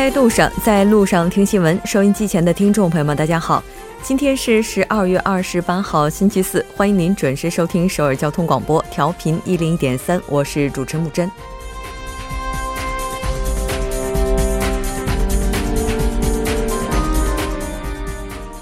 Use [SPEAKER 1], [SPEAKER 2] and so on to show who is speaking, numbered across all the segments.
[SPEAKER 1] 在路上，在路上听新闻。收音机前的听众朋友们，大家好，今天是十二月二十八号，星期四，欢迎您准时收听首尔交通广播，调频一零一点三，我是主持人木真。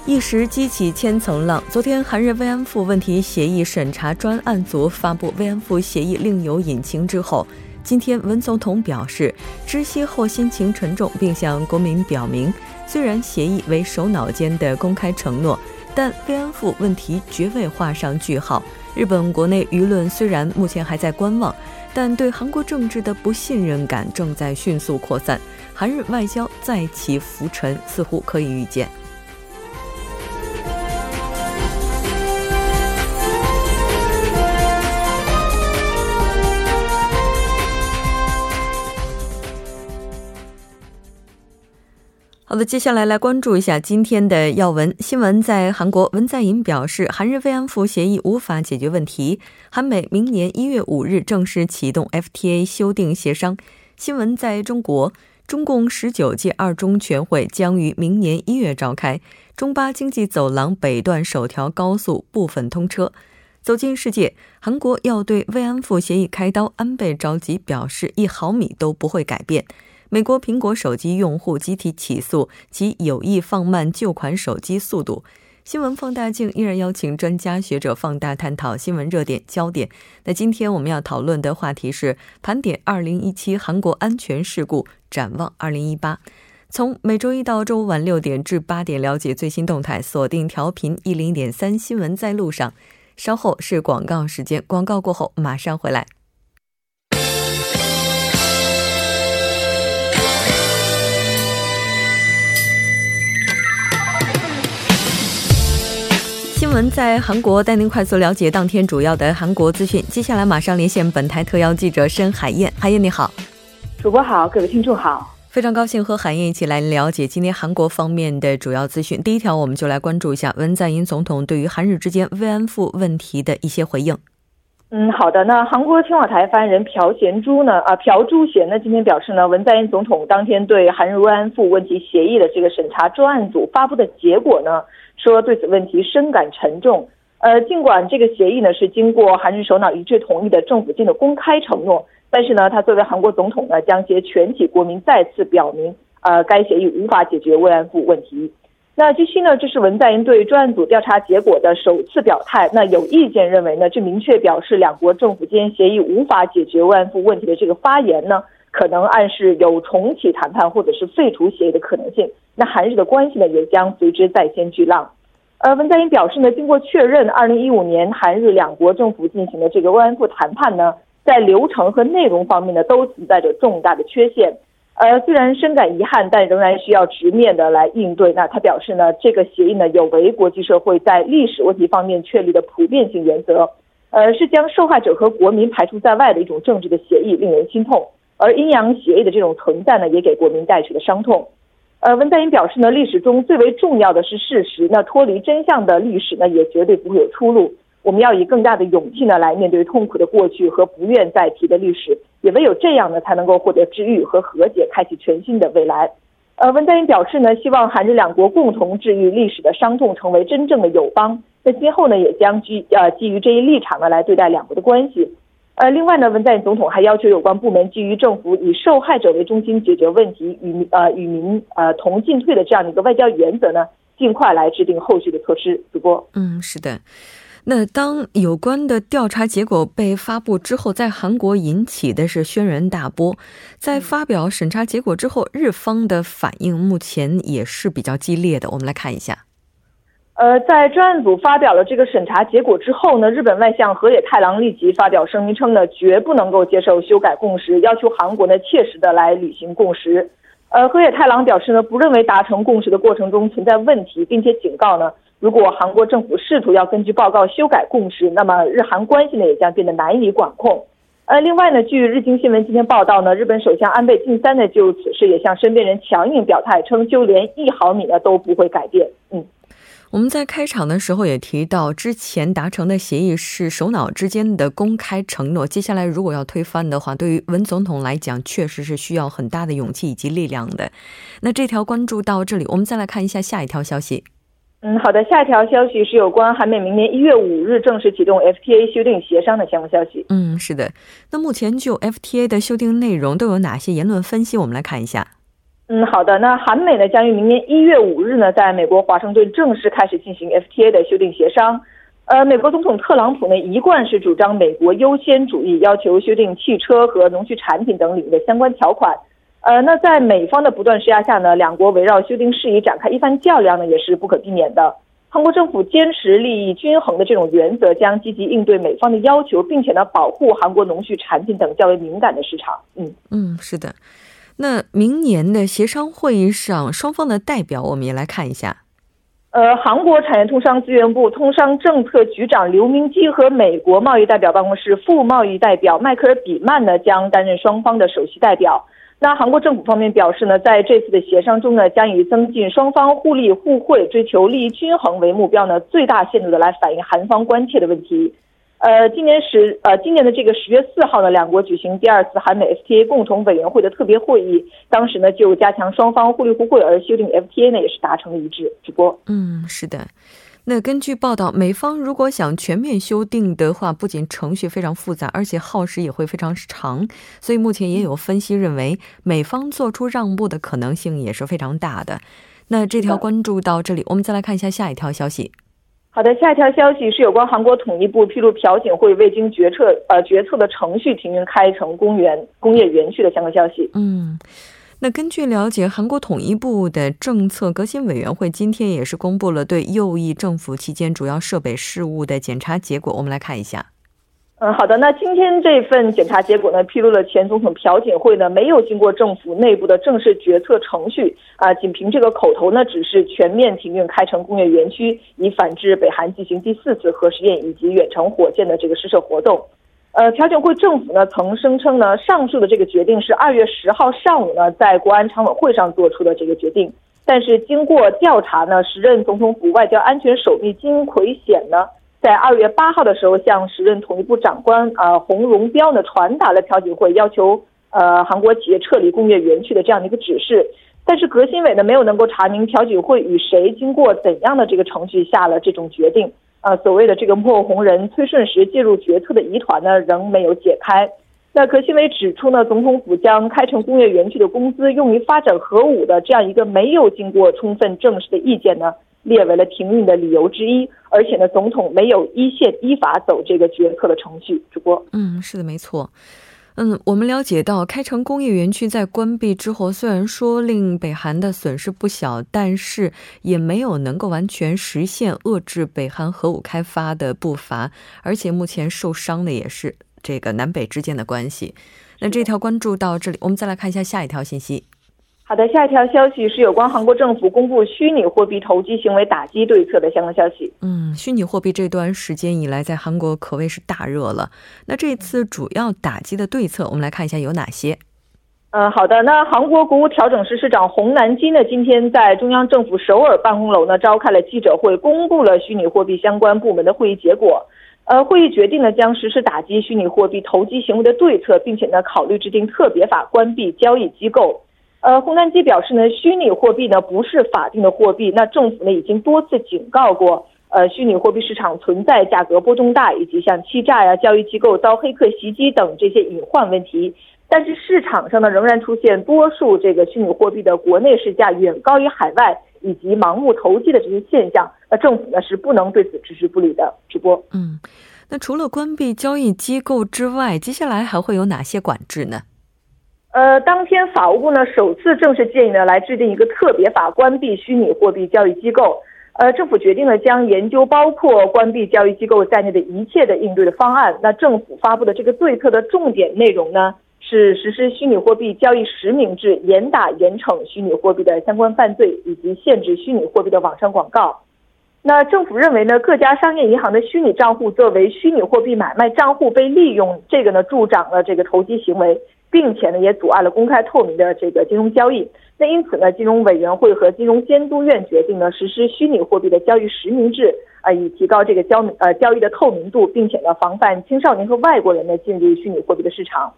[SPEAKER 1] 一时激起千层浪。昨天，韩日慰安妇问题协议审查专案组发布慰安妇协议另有隐情之后。今天，文总统表示知悉后心情沉重，并向国民表明，虽然协议为首脑间的公开承诺，但慰安妇问题绝未画上句号。日本国内舆论虽然目前还在观望，但对韩国政治的不信任感正在迅速扩散，韩日外交再起浮沉似乎可以预见。的，接下来来关注一下今天的要闻新闻。在韩国，文在寅表示，韩日慰安妇协议无法解决问题。韩美明年一月五日正式启动 FTA 修订协商。新闻在中国，中共十九届二中全会将于明年一月召开。中巴经济走廊北段首条高速部分通车。走进世界，韩国要对慰安妇协议开刀，安倍着急表示，一毫米都不会改变。美国苹果手机用户集体起诉其有意放慢旧款手机速度。新闻放大镜依然邀请专家学者放大探讨新闻热点焦点。那今天我们要讨论的话题是盘点2017韩国安全事故，展望2018。从每周一到周五晚六点至八点了解最新动态，锁定调频一零点三新闻在路上。稍后是广告时间，广告过后马上回来。新闻在韩国，带您快速了解当天主要的韩国资讯。接下来马上连线本台特邀记者申海燕，海燕你好，
[SPEAKER 2] 主播好，各位听众好，
[SPEAKER 1] 非常高兴和海燕一起来了解今天韩国方面的主要资讯。第一条，我们就来关注一下文在寅总统对于韩日之间慰安妇问题的一些回应。
[SPEAKER 2] 嗯，好的。那韩国青瓦台发言人朴贤珠呢？啊，朴珠贤呢？今天表示呢，文在寅总统当天对韩日慰安妇问题协议的这个审查专案组发布的结果呢？说对此问题深感沉重。呃，尽管这个协议呢是经过韩日首脑一致同意的政府间的公开承诺，但是呢，他作为韩国总统呢，将携全体国民再次表明，呃，该协议无法解决慰安妇问题。那据悉呢，这是文在寅对专案组调查结果的首次表态。那有意见认为呢，这明确表示两国政府间协议无法解决慰安妇问题的这个发言呢，可能暗示有重启谈判或者是废除协议的可能性。那韩日的关系呢，也将随之再掀巨浪。呃，文在寅表示呢，经过确认，二零一五年韩日两国政府进行的这个慰安妇谈判呢，在流程和内容方面呢，都存在着重大的缺陷。呃，虽然深感遗憾，但仍然需要直面的来应对。那他表示呢，这个协议呢，有违国际社会在历史问题方面确立的普遍性原则，呃，是将受害者和国民排除在外的一种政治的协议，令人心痛。而阴阳协议的这种存在呢，也给国民带去了伤痛。呃，文在寅表示呢，历史中最为重要的是事实，那脱离真相的历史呢，也绝对不会有出路。我们要以更大的勇气呢，来面对痛苦的过去和不愿再提的历史，也唯有这样呢，才能够获得治愈和和解，开启全新的未来。呃，文在寅表示呢，希望韩日两国共同治愈历史的伤痛，成为真正的友邦。那今后呢，也将基呃基于这一立场呢，来对待两国的关系。呃，另外呢，文在寅总统还要求有关部门基于政府以受害者为中心解决问题，与呃与民呃同进退的这样的一个外交原则呢，尽快来制定后续的措施。主播，
[SPEAKER 1] 嗯，是的。那当有关的调查结果被发布之后，在韩国引起的是轩然大波。在发表审查结果之后，日方的反应目前也是比较激烈的。我们来看一下。
[SPEAKER 2] 呃，在专案组发表了这个审查结果之后呢，日本外相河野太郎立即发表声明称呢，绝不能够接受修改共识，要求韩国呢切实的来履行共识。呃，河野太郎表示呢，不认为达成共识的过程中存在问题，并且警告呢，如果韩国政府试图要根据报告修改共识，那么日韩关系呢也将变得难以管控。呃，另外呢，据日经新闻今天报道呢，日本首相安倍晋三呢就此事也向身边人强硬表态，称就连一毫米呢都不会改变。嗯。
[SPEAKER 1] 我们在开场的时候也提到，之前达成的协议是首脑之间的公开承诺。接下来如果要推翻的话，对于文总统来讲，确实是需要很大的勇气以及力量的。那这条关注到这里，我们再来看一下下一条消息。
[SPEAKER 2] 嗯，好的，下一条消息是有关韩美明年一月五日正式启动 FTA 修订协商的相关消息。
[SPEAKER 1] 嗯，是的。那目前就 FTA 的修订内容都有哪些言论分析？我们来看一下。
[SPEAKER 2] 嗯，好的。那韩美呢将于明年一月五日呢，在美国华盛顿正式开始进行 FTA 的修订协商。呃，美国总统特朗普呢一贯是主张美国优先主义，要求修订汽车和农畜产品等领域的相关条款。呃，那在美方的不断施压下呢，两国围绕修订事宜展开一番较量呢，也是不可避免的。韩国政府坚持利益均衡的这种原则，将积极应对美方的要求，并且呢，保护韩国农畜产品等较为敏感的市场。
[SPEAKER 1] 嗯嗯，是的。那明年的协商会议上，双方的代表我们也来看一下。
[SPEAKER 2] 呃，韩国产业通商资源部通商政策局长刘明基和美国贸易代表办公室副贸易代表迈克尔比曼呢，将担任双方的首席代表。那韩国政府方面表示呢，在这次的协商中呢，将以增进双方互利互惠、追求利益均衡为目标呢，最大限度的来反映韩方关切的问题。呃，今年十呃，今年的这个十月四号呢，两国举行第二次韩美 FTA 共同委员会的特别会议，当时呢就加强双方互利互惠而修订 FTA 呢也是达成了一致。直播，
[SPEAKER 1] 嗯，是的。那根据报道，美方如果想全面修订的话，不仅程序非常复杂，而且耗时也会非常长。所以目前也有分析认为，美方做出让步的可能性也是非常大的。那这条关注到这里，我们再来看一下下一条消息。
[SPEAKER 2] 好的，下一条消息是有关韩国统一部披露朴槿惠未经决策呃决策的程序停运开城公园工业园区的相关消息。
[SPEAKER 1] 嗯，那根据了解，韩国统一部的政策革新委员会今天也是公布了对右翼政府期间主要设备事务的检查结果，我们来看一下。
[SPEAKER 2] 嗯，好的。那今天这份检查结果呢，披露了前总统朴槿惠呢没有经过政府内部的正式决策程序啊，仅凭这个口头呢，只是全面停运开城工业园区，以反制北韩进行第四次核试验以及远程火箭的这个试射活动。呃，朴槿惠政府呢曾声称呢，上述的这个决定是二月十号上午呢在国安常委会上做出的这个决定，但是经过调查呢，时任总统府外交安全首秘金奎显呢。在二月八号的时候，向时任统一部长官啊洪荣彪呢传达了朴槿惠要求呃韩国企业撤离工业园区的这样的一个指示，但是革新委呢没有能够查明朴槿惠与谁经过怎样的这个程序下了这种决定，呃所谓的这个幕后红人崔顺实介入决策的疑团呢仍没有解开。那革新委指出呢，总统府将开城工业园区的工资用于发展核武的这样一个没有经过充分证实的意见呢。列为了停运的理由之一，而且呢，总统没有依宪依法走这个决策的程序。主播，
[SPEAKER 1] 嗯，是的，没错。嗯，我们了解到，开城工业园区在关闭之后，虽然说令北韩的损失不小，但是也没有能够完全实现遏制北韩核武开发的步伐，而且目前受伤的也是这个南北之间的关系。那这条关注到这里，我们再来看一下下一条信息。
[SPEAKER 2] 好的，下一条消息是有关韩国政府公布虚拟货币投机行为打击对策的相关消息。
[SPEAKER 1] 嗯，虚拟货币这段时间以来在韩国可谓是大热了。那这次主要打击的对策，我们来看一下有哪些。
[SPEAKER 2] 嗯，好的。那韩国国务调整室室长洪南基呢，今天在中央政府首尔办公楼呢召开了记者会，公布了虚拟货币相关部门的会议结果。呃，会议决定呢将实施打击虚拟货币投机行为的对策，并且呢考虑制定特别法，关闭交易机构。呃，洪南基表示呢，虚拟货币呢不是法定的货币。那政府呢已经多次警告过，呃，虚拟货币市场存在价格波动大，以及像欺诈呀、交易机构遭黑客袭击等这些隐患问题。但是市场上呢仍然出现多数这个虚拟货币的国内市价远高于海外，以及盲目投机的这些现象。那政府呢是不能对此置之不理的。直播，
[SPEAKER 1] 嗯，那除了关闭交易机构之外，接下来还会有哪些管制呢？
[SPEAKER 2] 呃，当天法务部呢首次正式建议呢来制定一个特别法，关闭虚拟货币交易机构。呃，政府决定呢将研究包括关闭交易机构在内的一切的应对的方案。那政府发布的这个对策的重点内容呢是实施虚拟货币交易实名制，严打严惩虚拟货币的相关犯罪，以及限制虚拟货币的网上广告。那政府认为呢，各家商业银行的虚拟账户作为虚拟货币买卖账户被利用，这个呢助长了这个投机行为。并且呢也阻碍了公开透明的这个金融交易。那因此呢，金融委员会和金融监督院决定呢实施虚拟货币的交易实名制，啊，以提高这个交呃交易的透明度，并且呢防范青少年和外国人呢进入虚拟货币的市场。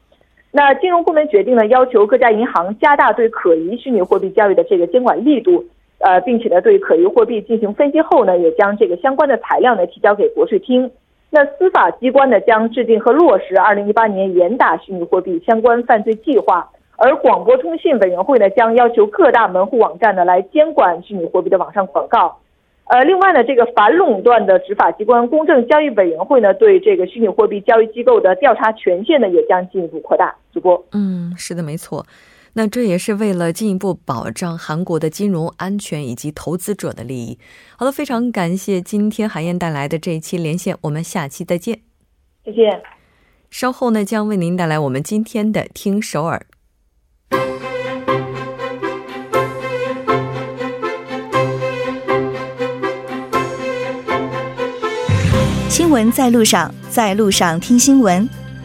[SPEAKER 2] 那金融部门决定呢要求各家银行加大对可疑虚拟货币交易的这个监管力度，呃，并且呢对可疑货币进行分析后呢，也将这个相关的材料呢提交给国税厅。那司法机关呢将制定和落实二零一八年严打虚拟货币相关犯罪计划。而广播通信委员会呢，将要求各大门户网站呢来监管虚拟货币的网上广告。呃，另外呢，这个反垄断的执法机关公正交易委员会呢，对这个虚拟货币交易机构的调查权限呢，也将进一步扩大。主播，
[SPEAKER 1] 嗯，是的，没错。那这也是为了进一步保障韩国的金融安全以及投资者的利益。好的，非常感谢今天韩燕带来的这一期连线，我们下期再见。
[SPEAKER 2] 谢谢。
[SPEAKER 1] 稍后呢，将为您带来我们今天的听首尔。
[SPEAKER 3] 新闻在路上，在路上听新闻。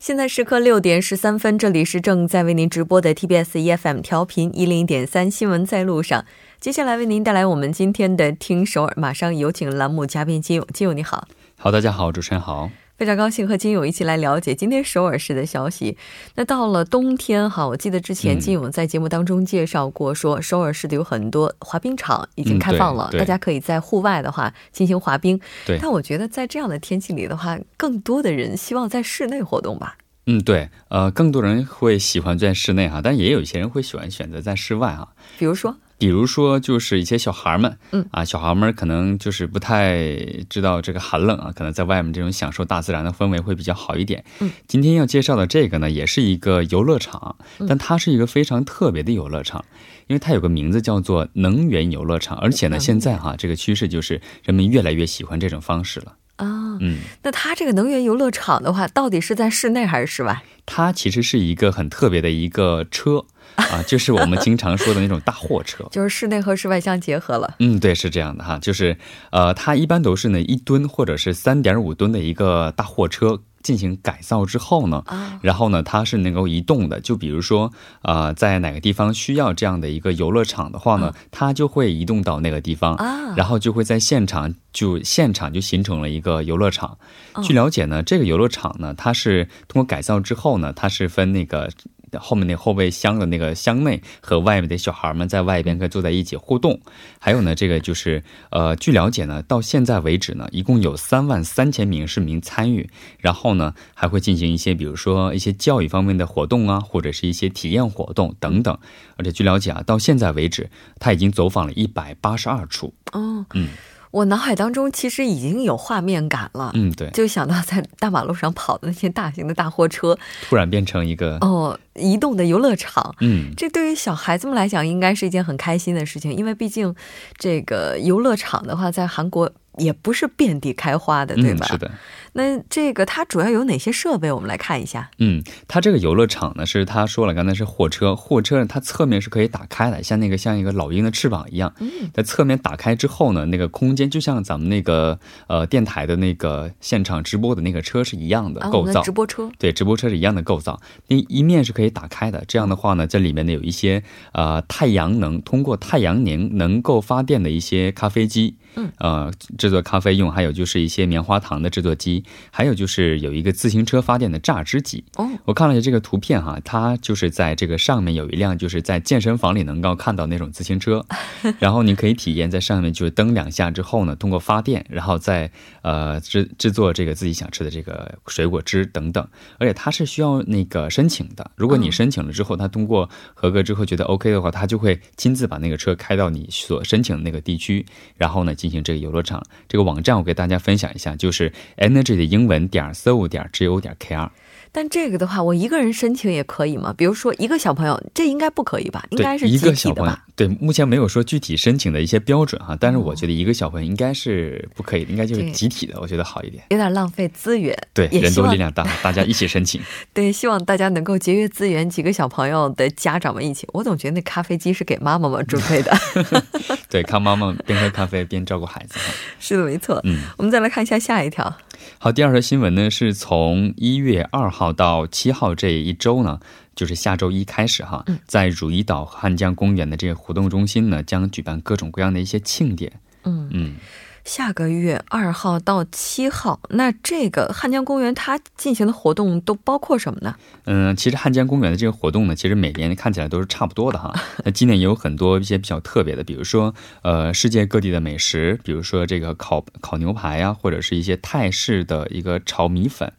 [SPEAKER 1] 现在时刻六点十三分，这里是正在为您直播的 TBS EFM 调频一零点三新闻在路上。接下来为您带来我们今天的听首尔，马上有请栏目嘉宾金勇。金勇你好，
[SPEAKER 4] 好，大家好，主持人好。
[SPEAKER 1] 非常高兴和金勇一起来了解今天首尔市的消息。那到了冬天哈，我记得之前金勇在节目当中介绍过，说首尔市的有很多滑冰场已经开放了，大家可以在户外的话进行滑冰。
[SPEAKER 4] 对，
[SPEAKER 1] 但我觉得在这样的天气里的话，更多的人希望在室内活动吧。
[SPEAKER 4] 嗯，对，呃，更多人会喜欢在室内哈，但也有一些人会喜欢选择在室外哈。
[SPEAKER 1] 比如说。
[SPEAKER 4] 比如说，就是一些小孩们，嗯啊，小孩们可能就是不太知道这个寒冷啊，可能在外面这种享受大自然的氛围会比较好一点。嗯，今天要介绍的这个呢，也是一个游乐场，但它是一个非常特别的游乐场，因为它有个名字叫做能源游乐场，而且呢，现在哈这个趋势就是人们越来越喜欢这种方式了。啊，
[SPEAKER 1] 嗯，那它这个能源游乐场的话，到底是在室内还是室外？
[SPEAKER 4] 它其实是一个很特别的一个车。啊，就是我们经常说的那种大货车，
[SPEAKER 1] 就是室内和室外相结合了。
[SPEAKER 4] 嗯，对，是这样的哈，就是呃，它一般都是呢一吨或者是三点五吨的一个大货车进行改造之后呢，然后呢它是能够移动的。就比如说呃，在哪个地方需要这样的一个游乐场的话呢，它就会移动到那个地方，然后就会在现场就现场就形成了一个游乐场。据了解呢，这个游乐场呢，它是通过改造之后呢，它是分那个。后面那后备箱的那个箱内和外面的小孩们在外边可以坐在一起互动。还有呢，这个就是呃，据了解呢，到现在为止呢，一共有三万三千名市民参与。然后呢，还会进行一些，比如说一些教育方面的活动啊，或者是一些体验活动等等。而且据了解啊，到现在为止，他已经走访了一百八十二处。哦，嗯。
[SPEAKER 1] 我脑海当中其实已经有画面感了，
[SPEAKER 4] 嗯，对，
[SPEAKER 1] 就想到在大马路上跑的那些大型的大货车，
[SPEAKER 4] 突然变成一个
[SPEAKER 1] 哦移动的游乐场，嗯，这对于小孩子们来讲应该是一件很开心的事情，因为毕竟这个游乐场的话，在韩国。也不是遍地开花的，对吧？
[SPEAKER 4] 是的。
[SPEAKER 1] 那这个它主要有哪些设备？我们来看一下。
[SPEAKER 4] 嗯，它这个游乐场呢，是他说了，刚才是货车，货车它侧面是可以打开的，像那个像一个老鹰的翅膀一样。嗯，在侧面打开之后呢，那个空间就像咱们那个呃电台的那个现场直播的那个车是一样的构造。
[SPEAKER 1] 直播车。
[SPEAKER 4] 对，直播车是一样的构造。那一面是可以打开的，这样的话呢，这里面呢有一些呃太阳能，通过太阳能能够发电的一些咖啡机。嗯，呃，制作咖啡用，还有就是一些棉花糖的制作机，还有就是有一个自行车发电的榨汁机。哦，我看了一下这个图片哈，它就是在这个上面有一辆，就是在健身房里能够看到那种自行车，然后你可以体验在上面就是蹬两下之后呢，通过发电，然后再呃制制作这个自己想吃的这个水果汁等等，而且它是需要那个申请的，如果你申请了之后，它通过合格之后觉得 OK 的话，他就会亲自把那个车开到你所申请的那个地区，然后呢。进行这个游乐场，这个网站我给大家分享一下，就是 energy 的英文点 so 点 go 点 kr。
[SPEAKER 1] 但这个的话，我一个人申请也可以吗？比如说一个小朋友，这应该不可以吧？应该是
[SPEAKER 4] 一个小朋友。对，目前没有说具体申请的一些标准哈，但是我觉得一个小朋友应该是不可以的，应该就是集体的，我觉得好一点。
[SPEAKER 1] 有点浪费资源。
[SPEAKER 4] 对，人多力量大，大家一起申请。
[SPEAKER 1] 对，希望大家能够节约资源，几个小朋友的家长们一起。我总觉得那咖啡机是给妈妈们准备的。
[SPEAKER 4] 对，看妈妈边喝咖啡边照顾孩子。
[SPEAKER 1] 是的，没错。嗯，我们再来看一下下一条。
[SPEAKER 4] 好，第二条新闻呢，是从一月二号到七号这一周呢，就是下周一开始哈，在汝矣岛汉江公园的这个活动中心呢，将举办各种各样的一些庆典。嗯嗯。
[SPEAKER 1] 下个月二号到七号，那这个汉江公园它进行的活动都包括什么呢？
[SPEAKER 4] 嗯，其实汉江公园的这个活动呢，其实每年看起来都是差不多的哈。那今年也有很多一些比较特别的，比如说呃世界各地的美食，比如说这个烤烤牛排呀，或者是一些泰式的一个炒米粉。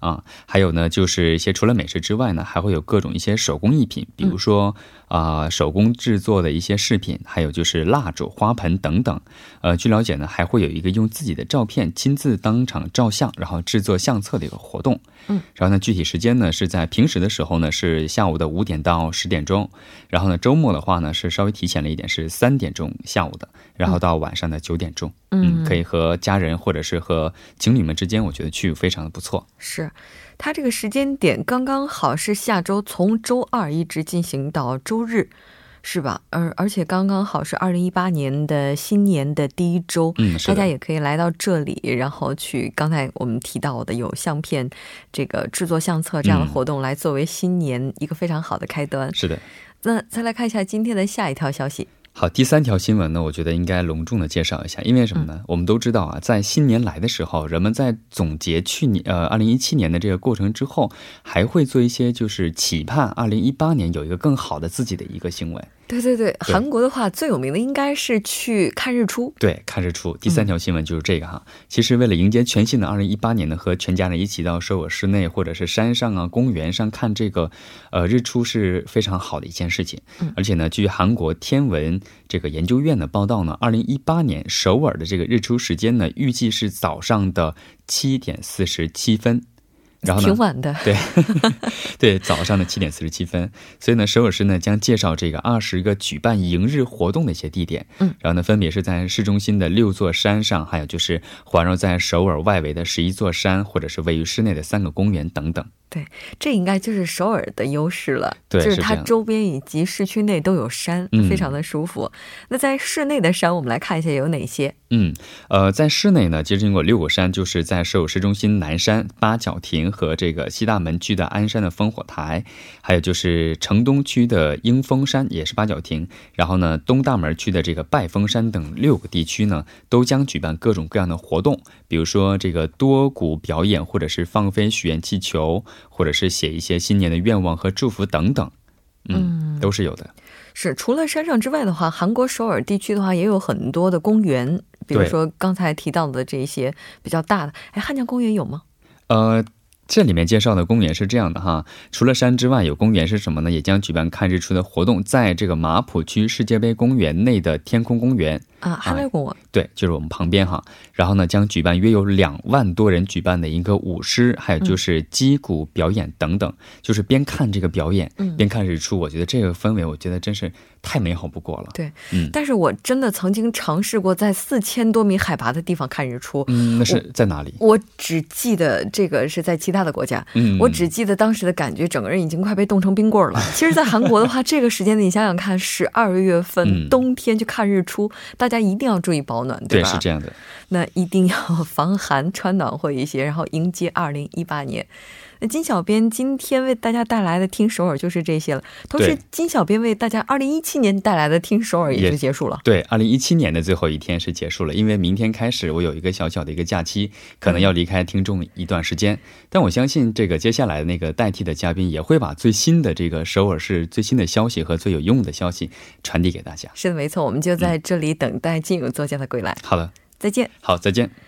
[SPEAKER 4] 啊，还有呢，就是一些除了美食之外呢，还会有各种一些手工艺品，比如说啊，手工制作的一些饰品，还有就是蜡烛、花盆等等。呃，据了解呢，还会有一个用自己的照片亲自当场照相，然后制作相册的一个活动。嗯，然后呢，具体时间呢是在平时的时候呢是下午的五点到十点钟，然后呢周末的话呢是稍微提前了一点，是三点钟下午的，然后到晚上的九点钟。嗯，可以和家人或者是和情侣们之间，我觉得去非常的不错。
[SPEAKER 1] 是，它这个时间点刚刚好是下周从周二一直进行到周日，是吧？而而且刚刚好是二零一八年的新年的第一周，嗯，大家也可以来到这里，然后去刚才我们提到的有相片、这个制作相册这样的活动，来作为新年一个非常好的开端。
[SPEAKER 4] 是的，
[SPEAKER 1] 那再来看一下今天的下一条消息。
[SPEAKER 4] 好，第三条新闻呢，我觉得应该隆重的介绍一下，因为什么呢？我们都知道啊，在新年来的时候，人们在总结去年呃二零一七年的这个过程之后，还会做一些就是期盼二零一八年有一个更好的自己的一个行为。
[SPEAKER 1] 对对对，韩国的话最有名的应该是去看日出。
[SPEAKER 4] 对，看日出。第三条新闻就是这个哈。其实为了迎接全新的二零一八年呢，和全家人一起到首尔市内或者是山上啊、公园上看这个呃日出是非常好的一件事情。嗯。而且呢，据韩国天文这个研究院的报道呢，二零一八年首尔的这个日出时间呢，预计是早上的七点四十七分。然后
[SPEAKER 1] 呢？挺晚的，
[SPEAKER 4] 对，对，早上的七点四十七分。所以呢，首尔市呢将介绍这个二十个举办迎日活动的一些地点。嗯，然后呢，分别是在市中心的六座山上，还有就是环绕在首尔外围的十一座山，或者是位于市内的三个公园等等。
[SPEAKER 1] 对，这应该就是首尔的优势了，对就是它周边以及市区内都有山，非常的舒服。那在室内的山，我们来看一下有哪些。
[SPEAKER 4] 嗯，呃，在室内呢，其实经过六个山，就是在首尔市中心南山八角亭和这个西大门区的鞍山的烽火台，还有就是城东区的英峰山也是八角亭，然后呢，东大门区的这个拜峰山等六个地区呢，都将举办各种各样的活动，比如说这个多鼓表演，或者是放飞许愿气球，或者是写一些新年的愿望和祝福等等，嗯，都是有的。
[SPEAKER 1] 是除了山上之外的话，韩国首尔地区的话也有很多的公园。比如说刚才提到的这些比较大的，哎，汉江公园有吗？
[SPEAKER 4] 呃，这里面介绍的公园是这样的哈，除了山之外，有公园是什么呢？也将举办看日出的活动，在这个马浦区世界杯公园内的天空公园。
[SPEAKER 1] 啊，哈雷公园
[SPEAKER 4] 对，就是我们旁边哈。然后呢，将举办约有两万多人举办的一个舞狮，还有就是击鼓表演等等。就是边看这个表演，边看日出，我觉得这个氛围，我觉得真是太美好不过了。
[SPEAKER 1] 对，嗯。但是我真的曾经尝试过在四千多米海拔的地方看日出。
[SPEAKER 4] 嗯，那是在哪里？
[SPEAKER 1] 我只记得这个是在其他的国家。嗯，我只记得当时的感觉，整个人已经快被冻成冰棍了。其实，在韩国的话，这个时间你想想看，十二月份冬天去看日出，大大家一定要注意保暖，对
[SPEAKER 4] 吧？对，是这样的。
[SPEAKER 1] 那一定要防寒，穿暖和一些，然后迎接二零一八年。那金小编今天为大家带来的听首尔就是这些了。同时，金小编为大家二零一七年带来的听首尔也是结束了。
[SPEAKER 4] 对，二零一七年的最后一天是结束了，因为明天开始我有一个小小的一个假期，可能要离开听众一段时间。但我相信，这个接下来的那个代替的嘉宾也会把最新的这个首尔市最新的消息和最有用的消息传递给大家。
[SPEAKER 1] 是的，没错，我们就在这里等待金勇作家的归来。
[SPEAKER 4] 好了，
[SPEAKER 1] 再见。
[SPEAKER 4] 好，再见。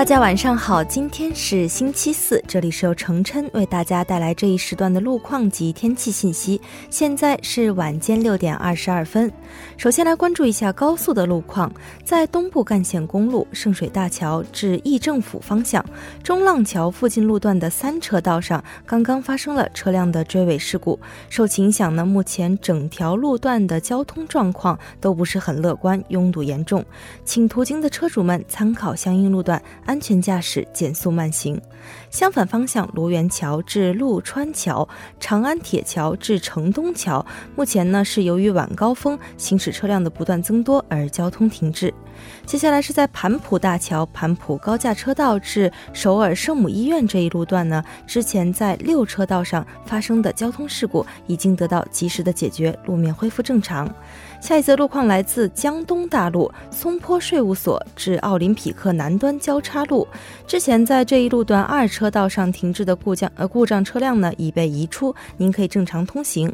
[SPEAKER 3] 大家晚上好，今天是星期四，这里是由程琛为大家带来这一时段的路况及天气信息。现在是晚间六点二十二分。首先来关注一下高速的路况，在东部干线公路圣水大桥至议政府方向中浪桥附近路段的三车道上，刚刚发生了车辆的追尾事故。受其影响呢，目前整条路段的交通状况都不是很乐观，拥堵严重，请途经的车主们参考相应路段。安全驾驶，减速慢行。相反方向，卢园桥至陆川桥、长安铁桥至城东桥，目前呢是由于晚高峰行驶车辆的不断增多而交通停滞。接下来是在盘浦大桥盘浦高架车道至首尔圣母医院这一路段呢，之前在六车道上发生的交通事故已经得到及时的解决，路面恢复正常。下一则路况来自江东大路松坡税务所至奥林匹克南端交叉路，之前在这一路段二车道上停滞的故障呃故障车辆呢已被移出，您可以正常通行。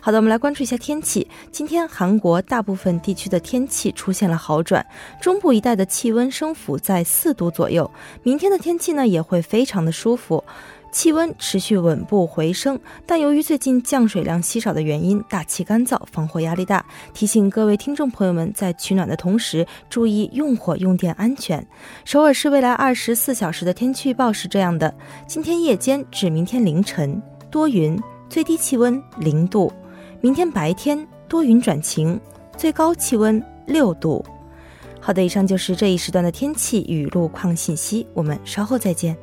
[SPEAKER 3] 好的，我们来关注一下天气。今天韩国大部分地区的天气出现了好转，中部一带的气温升幅在四度左右。明天的天气呢也会非常的舒服。气温持续稳步回升，但由于最近降水量稀少的原因，大气干燥，防火压力大。提醒各位听众朋友们，在取暖的同时，注意用火用电安全。首尔市未来二十四小时的天气预报是这样的：今天夜间至明天凌晨多云，最低气温零度；明天白天多云转晴，最高气温六度。好的，以上就是这一时段的天气与路况信息，我们稍后再见。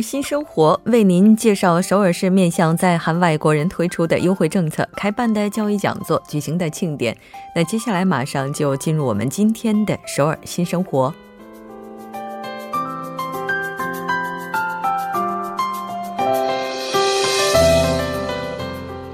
[SPEAKER 1] 新生活为您介绍首尔市面向在韩外国人推出的优惠政策、开办的教育讲座、举行的庆典。那接下来马上就进入我们今天的首尔新生活。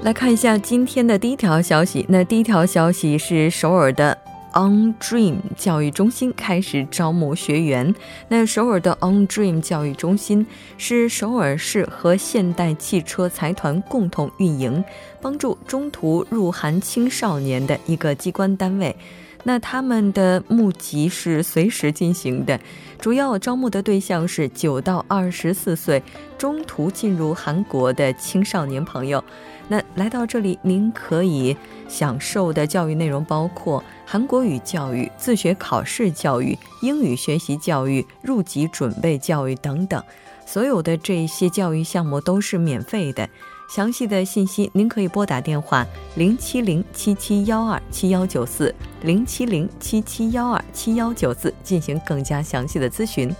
[SPEAKER 1] 来看一下今天的第一条消息。那第一条消息是首尔的。On Dream 教育中心开始招募学员。那首尔的 On Dream 教育中心是首尔市和现代汽车财团共同运营，帮助中途入韩青少年的一个机关单位。那他们的募集是随时进行的，主要招募的对象是九到二十四岁中途进入韩国的青少年朋友。那来到这里，您可以享受的教育内容包括韩国语教育、自学考试教育、英语学习教育、入籍准备教育等等。所有的这些教育项目都是免费的。详细的信息，您可以拨打电话零七零七七幺二七幺九四零七零七七幺二七幺九四进行更加详细的咨询。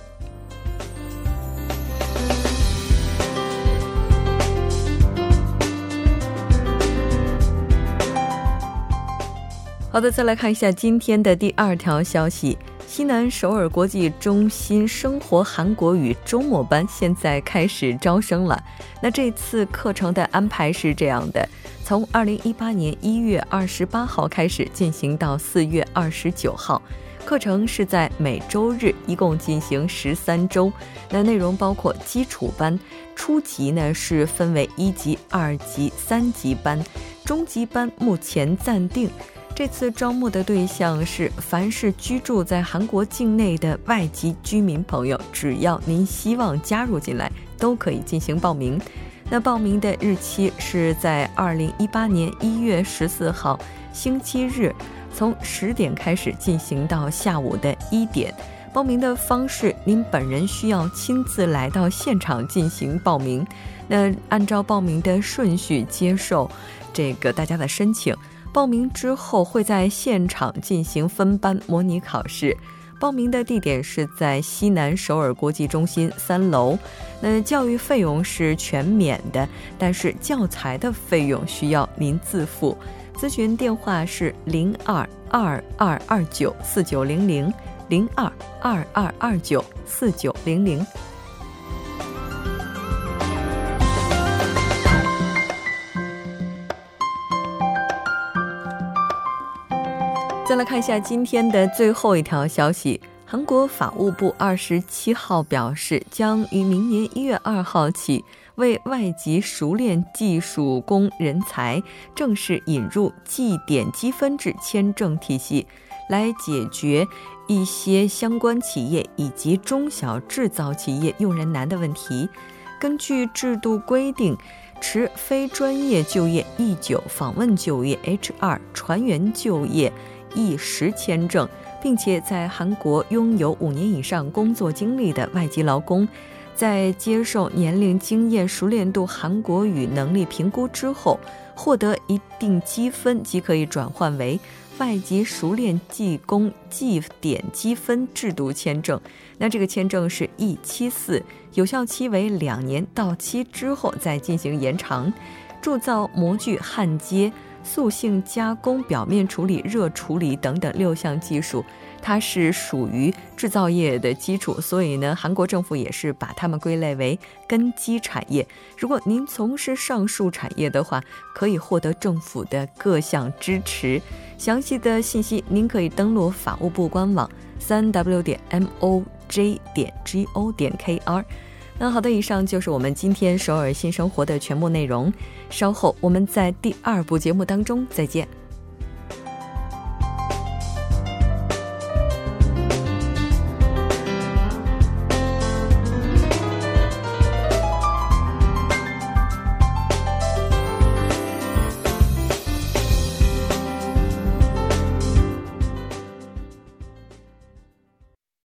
[SPEAKER 1] 好的，再来看一下今天的第二条消息：西南首尔国际中心生活韩国语周末班现在开始招生了。那这次课程的安排是这样的：从二零一八年一月二十八号开始进行到四月二十九号，课程是在每周日，一共进行十三周。那内容包括基础班，初级呢是分为一级、二级、三级班，中级班目前暂定。这次招募的对象是凡是居住在韩国境内的外籍居民朋友，只要您希望加入进来，都可以进行报名。那报名的日期是在二零一八年一月十四号星期日，从十点开始进行到下午的一点。报名的方式，您本人需要亲自来到现场进行报名。那按照报名的顺序接受这个大家的申请。报名之后会在现场进行分班模拟考试，报名的地点是在西南首尔国际中心三楼。那教育费用是全免的，但是教材的费用需要您自付。咨询电话是零二二二二九四九零零零二二二二九四九零零。再来看一下今天的最后一条消息。韩国法务部二十七号表示，将于明年一月二号起，为外籍熟练技术工人才正式引入计点积分制签证体系，来解决一些相关企业以及中小制造企业用人难的问题。根据制度规定，持非专业就业 E 九访问就业 H 二船员就业。E 十签证，并且在韩国拥有五年以上工作经历的外籍劳工，在接受年龄、经验、熟练度、韩国语能力评估之后，获得一定积分，即可以转换为外籍熟练技工计点积分制度签证。那这个签证是 E 七四，有效期为两年，到期之后再进行延长。铸造模具焊接。塑性加工、表面处理、热处理等等六项技术，它是属于制造业的基础，所以呢，韩国政府也是把它们归类为根基产业。如果您从事上述产业的话，可以获得政府的各项支持。详细的信息您可以登录法务部官网：三 w 点 m o j 点 g o 点 k r。那好的，以上就是我们今天首尔新生活的全部内容。稍后我们在第二部节目当中再见。